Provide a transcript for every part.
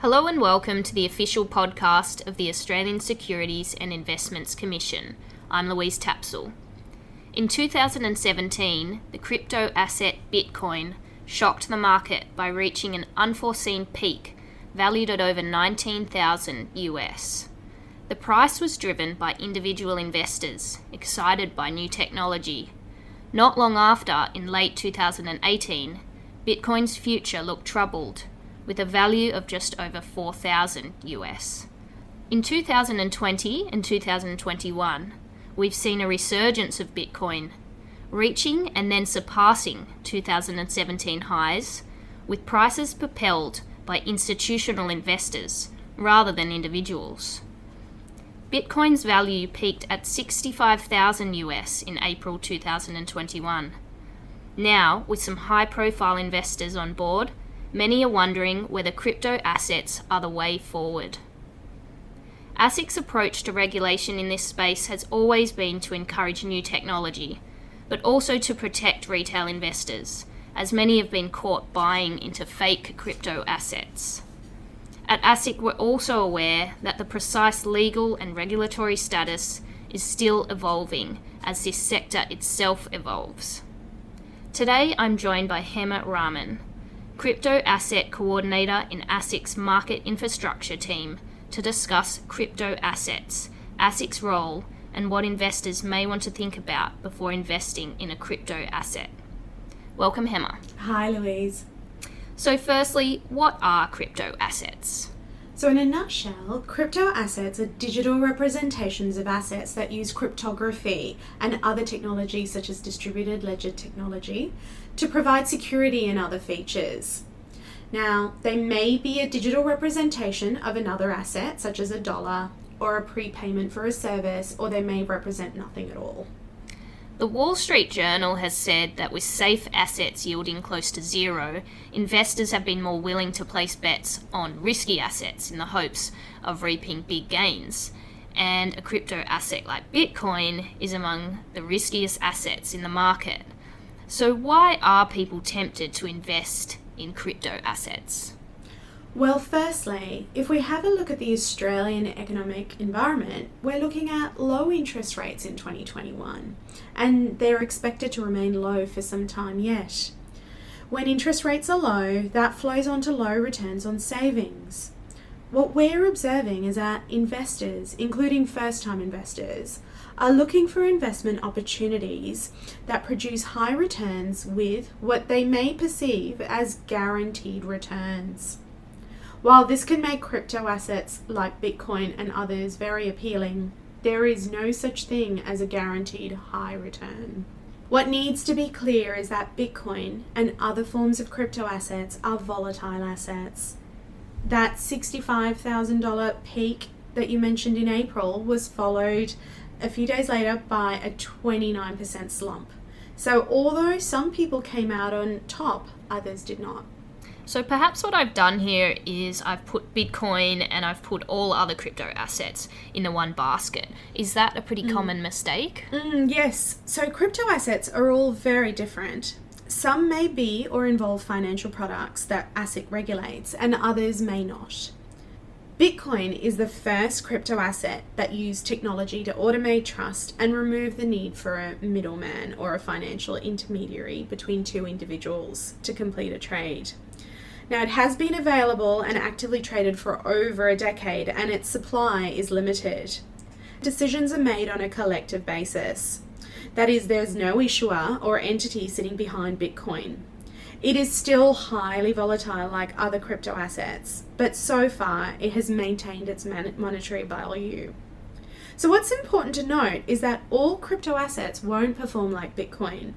Hello and welcome to the official podcast of the Australian Securities and Investments Commission. I'm Louise Tapsell. In 2017, the crypto asset Bitcoin shocked the market by reaching an unforeseen peak valued at over 19,000 US. The price was driven by individual investors excited by new technology. Not long after, in late 2018, Bitcoin's future looked troubled, with a value of just over 4,000 US. In 2020 and 2021, we've seen a resurgence of Bitcoin, reaching and then surpassing 2017 highs, with prices propelled by institutional investors rather than individuals. Bitcoin's value peaked at 65,000 US in April 2021. Now, with some high profile investors on board, many are wondering whether crypto assets are the way forward. ASIC's approach to regulation in this space has always been to encourage new technology, but also to protect retail investors, as many have been caught buying into fake crypto assets. At ASIC, we're also aware that the precise legal and regulatory status is still evolving as this sector itself evolves. Today, I'm joined by Hema Raman, Crypto Asset Coordinator in ASIC's Market Infrastructure team, to discuss crypto assets, ASIC's role, and what investors may want to think about before investing in a crypto asset. Welcome, Hema. Hi, Louise. So, firstly, what are crypto assets? So, in a nutshell, crypto assets are digital representations of assets that use cryptography and other technologies such as distributed ledger technology to provide security and other features. Now, they may be a digital representation of another asset, such as a dollar, or a prepayment for a service, or they may represent nothing at all. The Wall Street Journal has said that with safe assets yielding close to zero, investors have been more willing to place bets on risky assets in the hopes of reaping big gains. And a crypto asset like Bitcoin is among the riskiest assets in the market. So, why are people tempted to invest in crypto assets? Well, firstly, if we have a look at the Australian economic environment, we're looking at low interest rates in 2021, and they're expected to remain low for some time yet. When interest rates are low, that flows on to low returns on savings. What we're observing is that investors, including first time investors, are looking for investment opportunities that produce high returns with what they may perceive as guaranteed returns. While this can make crypto assets like Bitcoin and others very appealing, there is no such thing as a guaranteed high return. What needs to be clear is that Bitcoin and other forms of crypto assets are volatile assets. That $65,000 peak that you mentioned in April was followed a few days later by a 29% slump. So, although some people came out on top, others did not. So perhaps what I've done here is I've put Bitcoin and I've put all other crypto assets in the one basket. Is that a pretty mm. common mistake? Mm, yes. So crypto assets are all very different. Some may be or involve financial products that ASIC regulates, and others may not. Bitcoin is the first crypto asset that used technology to automate trust and remove the need for a middleman or a financial intermediary between two individuals to complete a trade. Now, it has been available and actively traded for over a decade, and its supply is limited. Decisions are made on a collective basis. That is, there's no issuer or entity sitting behind Bitcoin. It is still highly volatile like other crypto assets, but so far it has maintained its monetary value. So, what's important to note is that all crypto assets won't perform like Bitcoin.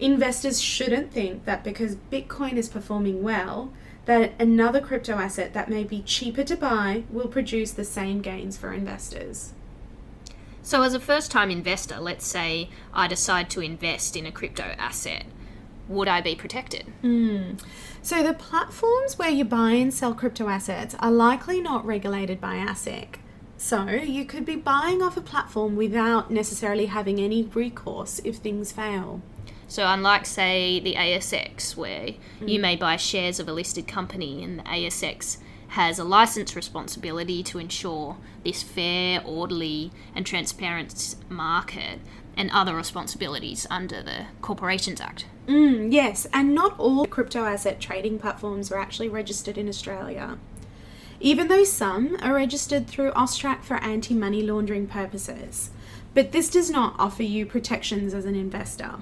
Investors shouldn't think that because Bitcoin is performing well, that another crypto asset that may be cheaper to buy will produce the same gains for investors. So, as a first time investor, let's say I decide to invest in a crypto asset, would I be protected? Mm. So, the platforms where you buy and sell crypto assets are likely not regulated by ASIC. So, you could be buying off a platform without necessarily having any recourse if things fail. So, unlike, say, the ASX, where mm. you may buy shares of a listed company and the ASX has a license responsibility to ensure this fair, orderly, and transparent market and other responsibilities under the Corporations Act. Mm, yes, and not all crypto asset trading platforms are actually registered in Australia. Even though some are registered through AUSTRAC for anti money laundering purposes, but this does not offer you protections as an investor.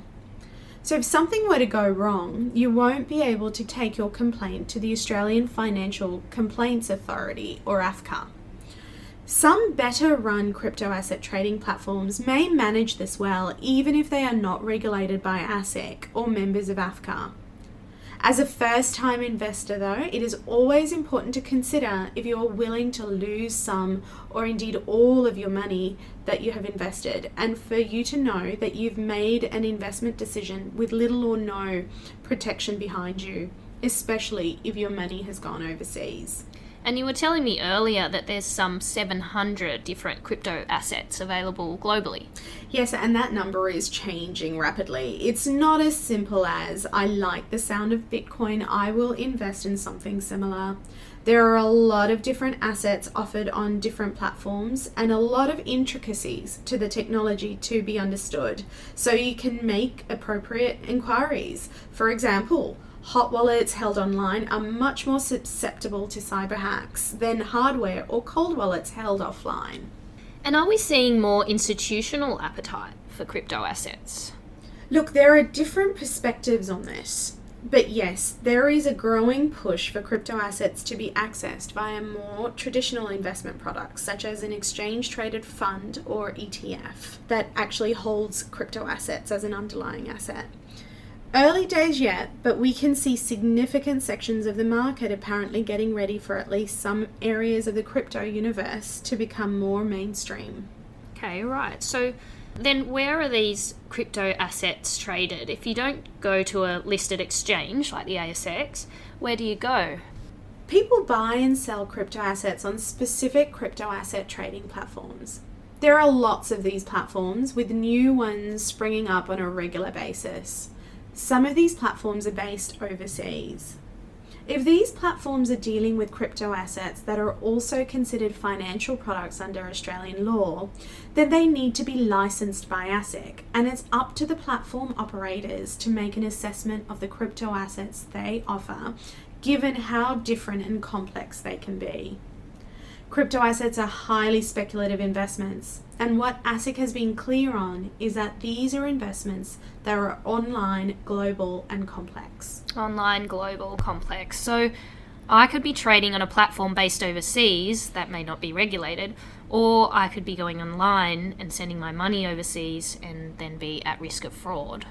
So, if something were to go wrong, you won't be able to take your complaint to the Australian Financial Complaints Authority, or AFCA. Some better run crypto asset trading platforms may manage this well, even if they are not regulated by ASIC or members of AFCA. As a first time investor, though, it is always important to consider if you are willing to lose some or indeed all of your money that you have invested, and for you to know that you've made an investment decision with little or no protection behind you, especially if your money has gone overseas. And you were telling me earlier that there's some 700 different crypto assets available globally. Yes, and that number is changing rapidly. It's not as simple as I like the sound of Bitcoin, I will invest in something similar. There are a lot of different assets offered on different platforms and a lot of intricacies to the technology to be understood, so you can make appropriate inquiries. For example, hot wallets held online are much more susceptible to cyber hacks than hardware or cold wallets held offline. And are we seeing more institutional appetite for crypto assets? Look, there are different perspectives on this. But yes, there is a growing push for crypto assets to be accessed via more traditional investment products, such as an exchange traded fund or ETF that actually holds crypto assets as an underlying asset. Early days yet, but we can see significant sections of the market apparently getting ready for at least some areas of the crypto universe to become more mainstream. Okay, right. So then where are these crypto assets traded? If you don't go to a listed exchange like the ASX, where do you go? People buy and sell crypto assets on specific crypto asset trading platforms. There are lots of these platforms, with new ones springing up on a regular basis. Some of these platforms are based overseas. If these platforms are dealing with crypto assets that are also considered financial products under Australian law, then they need to be licensed by ASIC, and it's up to the platform operators to make an assessment of the crypto assets they offer, given how different and complex they can be. Crypto assets are highly speculative investments, and what ASIC has been clear on is that these are investments that are online, global, and complex. Online, global, complex. So I could be trading on a platform based overseas that may not be regulated, or I could be going online and sending my money overseas and then be at risk of fraud.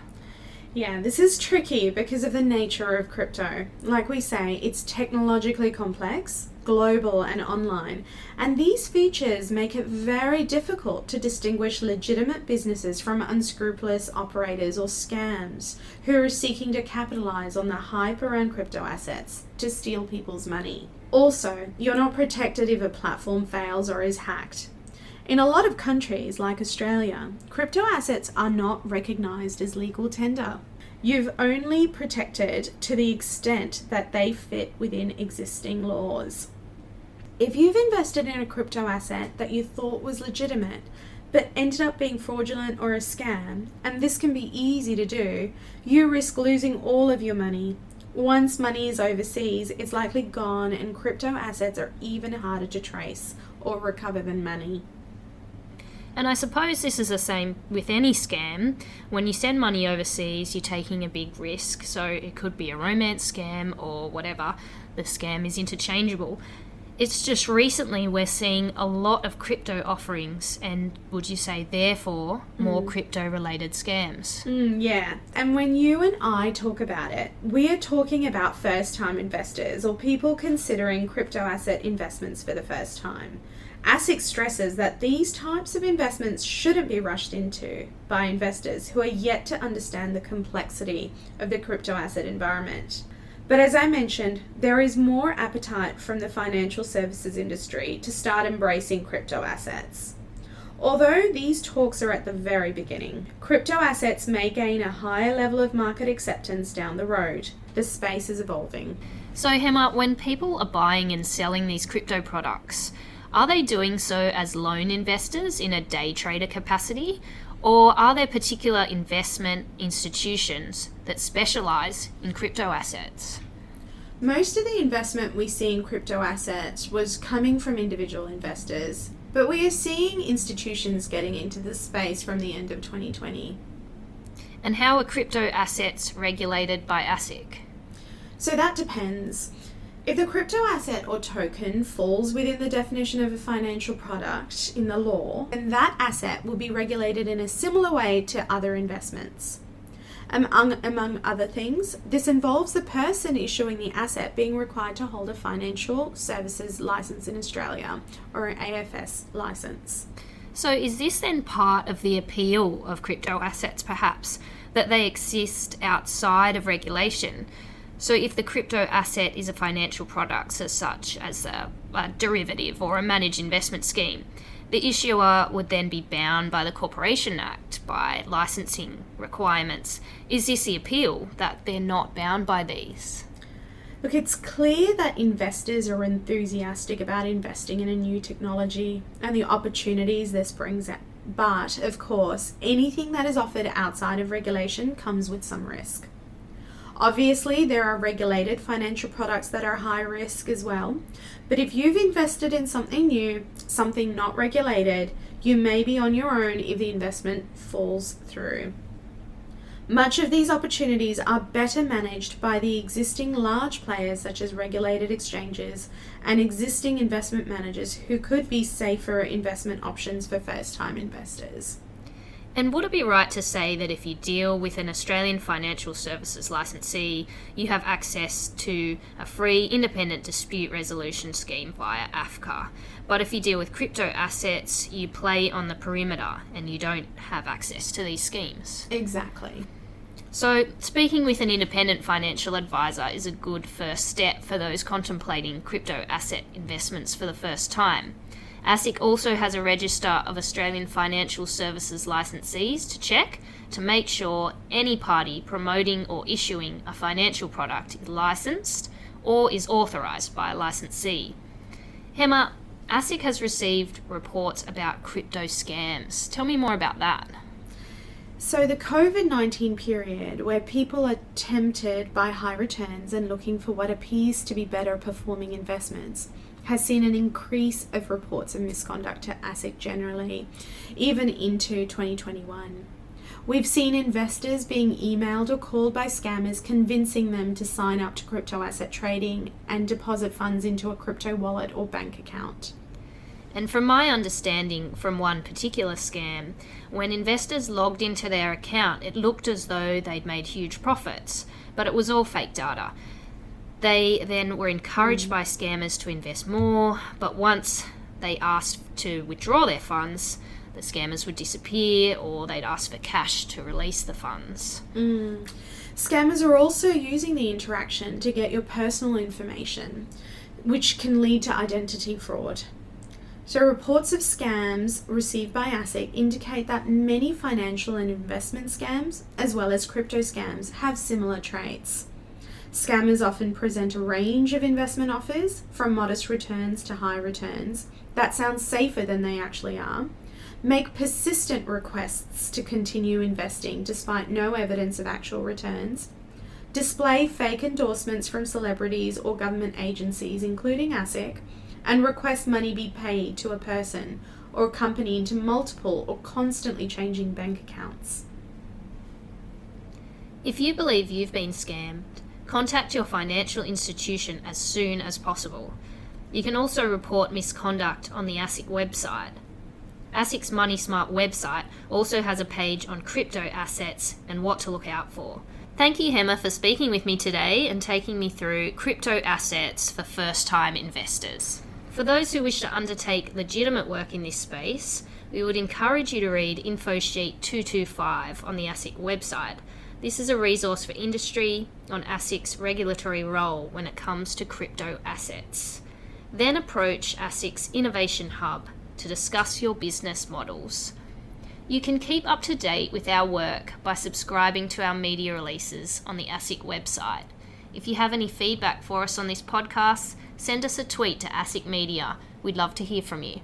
Yeah, this is tricky because of the nature of crypto. Like we say, it's technologically complex global, and online. And these features make it very difficult to distinguish legitimate businesses from unscrupulous operators or scams who are seeking to capitalize on the hype around crypto assets to steal people's money. Also, you're not protected if a platform fails or is hacked. In a lot of countries, like Australia, crypto assets are not recognised as legal tender. You've only protected to the extent that they fit within existing laws. If you've invested in a crypto asset that you thought was legitimate, but ended up being fraudulent or a scam, and this can be easy to do, you risk losing all of your money. Once money is overseas, it's likely gone, and crypto assets are even harder to trace or recover than money. And I suppose this is the same with any scam. When you send money overseas, you're taking a big risk. So it could be a romance scam or whatever. The scam is interchangeable it's just recently we're seeing a lot of crypto offerings, and would you say, therefore, more mm. crypto related scams? Mm, yeah, and when you and I talk about it, we are talking about first time investors or people considering crypto asset investments for the first time. ASIC stresses that these types of investments shouldn't be rushed into by investors who are yet to understand the complexity of the crypto asset environment. But as I mentioned, there is more appetite from the financial services industry to start embracing crypto assets. Although these talks are at the very beginning, crypto assets may gain a higher level of market acceptance down the road. The space is evolving. So, Hema, when people are buying and selling these crypto products, are they doing so as lone investors in a day trader capacity? Or are there particular investment institutions that specialize in crypto assets? Most of the investment we see in crypto assets was coming from individual investors, but we are seeing institutions getting into the space from the end of 2020. And how are crypto assets regulated by ASIC? So that depends. If the crypto asset or token falls within the definition of a financial product in the law, then that asset will be regulated in a similar way to other investments. Among, among other things, this involves the person issuing the asset being required to hold a financial services license in Australia or an AFS license. So, is this then part of the appeal of crypto assets, perhaps, that they exist outside of regulation? So, if the crypto asset is a financial product, as such as a, a, derivative or a managed investment scheme, the issuer would then be bound by the Corporation Act, by licensing requirements. Is this the appeal that they're not bound by these? Look, it's clear that investors are enthusiastic about investing in a new technology and the opportunities this brings up. But, of course, anything that is offered outside of regulation comes with some risk. Obviously, there are regulated financial products that are high risk as well. But if you've invested in something new, something not regulated, you may be on your own if the investment falls through. Much of these opportunities are better managed by the existing large players such as regulated exchanges and existing investment managers who could be safer investment options for first time investors. And would it be right to say that if you deal with an Australian financial services licensee, you have access to a free independent dispute resolution scheme via AFCA? But if you deal with crypto assets, you play on the perimeter and you don't have access to these schemes. Exactly. So, speaking with an independent financial advisor is a good first step for those contemplating crypto asset investments for the first time. ASIC also has a register of Australian financial services licensees to check to make sure any party promoting or issuing a financial product is licensed or is authorised by a licensee. Hema, ASIC has received reports about crypto scams. Tell me more about that. So, the COVID 19 period, where people are tempted by high returns and looking for what appears to be better performing investments, has seen an increase of reports of misconduct to ASIC generally, even into 2021. We've seen investors being emailed or called by scammers convincing them to sign up to crypto asset trading and deposit funds into a crypto wallet or bank account. And from my understanding from one particular scam, when investors logged into their account, it looked as though they'd made huge profits, but it was all fake data. They then were encouraged mm. by scammers to invest more, but once they asked to withdraw their funds, the scammers would disappear or they'd ask for cash to release the funds. Mm. Scammers are also using the interaction to get your personal information, which can lead to identity fraud. So, reports of scams received by ASIC indicate that many financial and investment scams, as well as crypto scams, have similar traits. Scammers often present a range of investment offers, from modest returns to high returns, that sound safer than they actually are, make persistent requests to continue investing despite no evidence of actual returns, display fake endorsements from celebrities or government agencies, including ASIC, and request money be paid to a person or a company into multiple or constantly changing bank accounts. If you believe you've been scammed, Contact your financial institution as soon as possible. You can also report misconduct on the ASIC website. ASIC's Money Smart website also has a page on crypto assets and what to look out for. Thank you, Hema, for speaking with me today and taking me through crypto assets for first time investors. For those who wish to undertake legitimate work in this space, we would encourage you to read InfoSheet 225 on the ASIC website this is a resource for industry on ASIC's regulatory role when it comes to crypto assets. Then approach ASIC's Innovation Hub to discuss your business models. You can keep up to date with our work by subscribing to our media releases on the ASIC website. If you have any feedback for us on this podcast, send us a tweet to ASIC Media. We'd love to hear from you.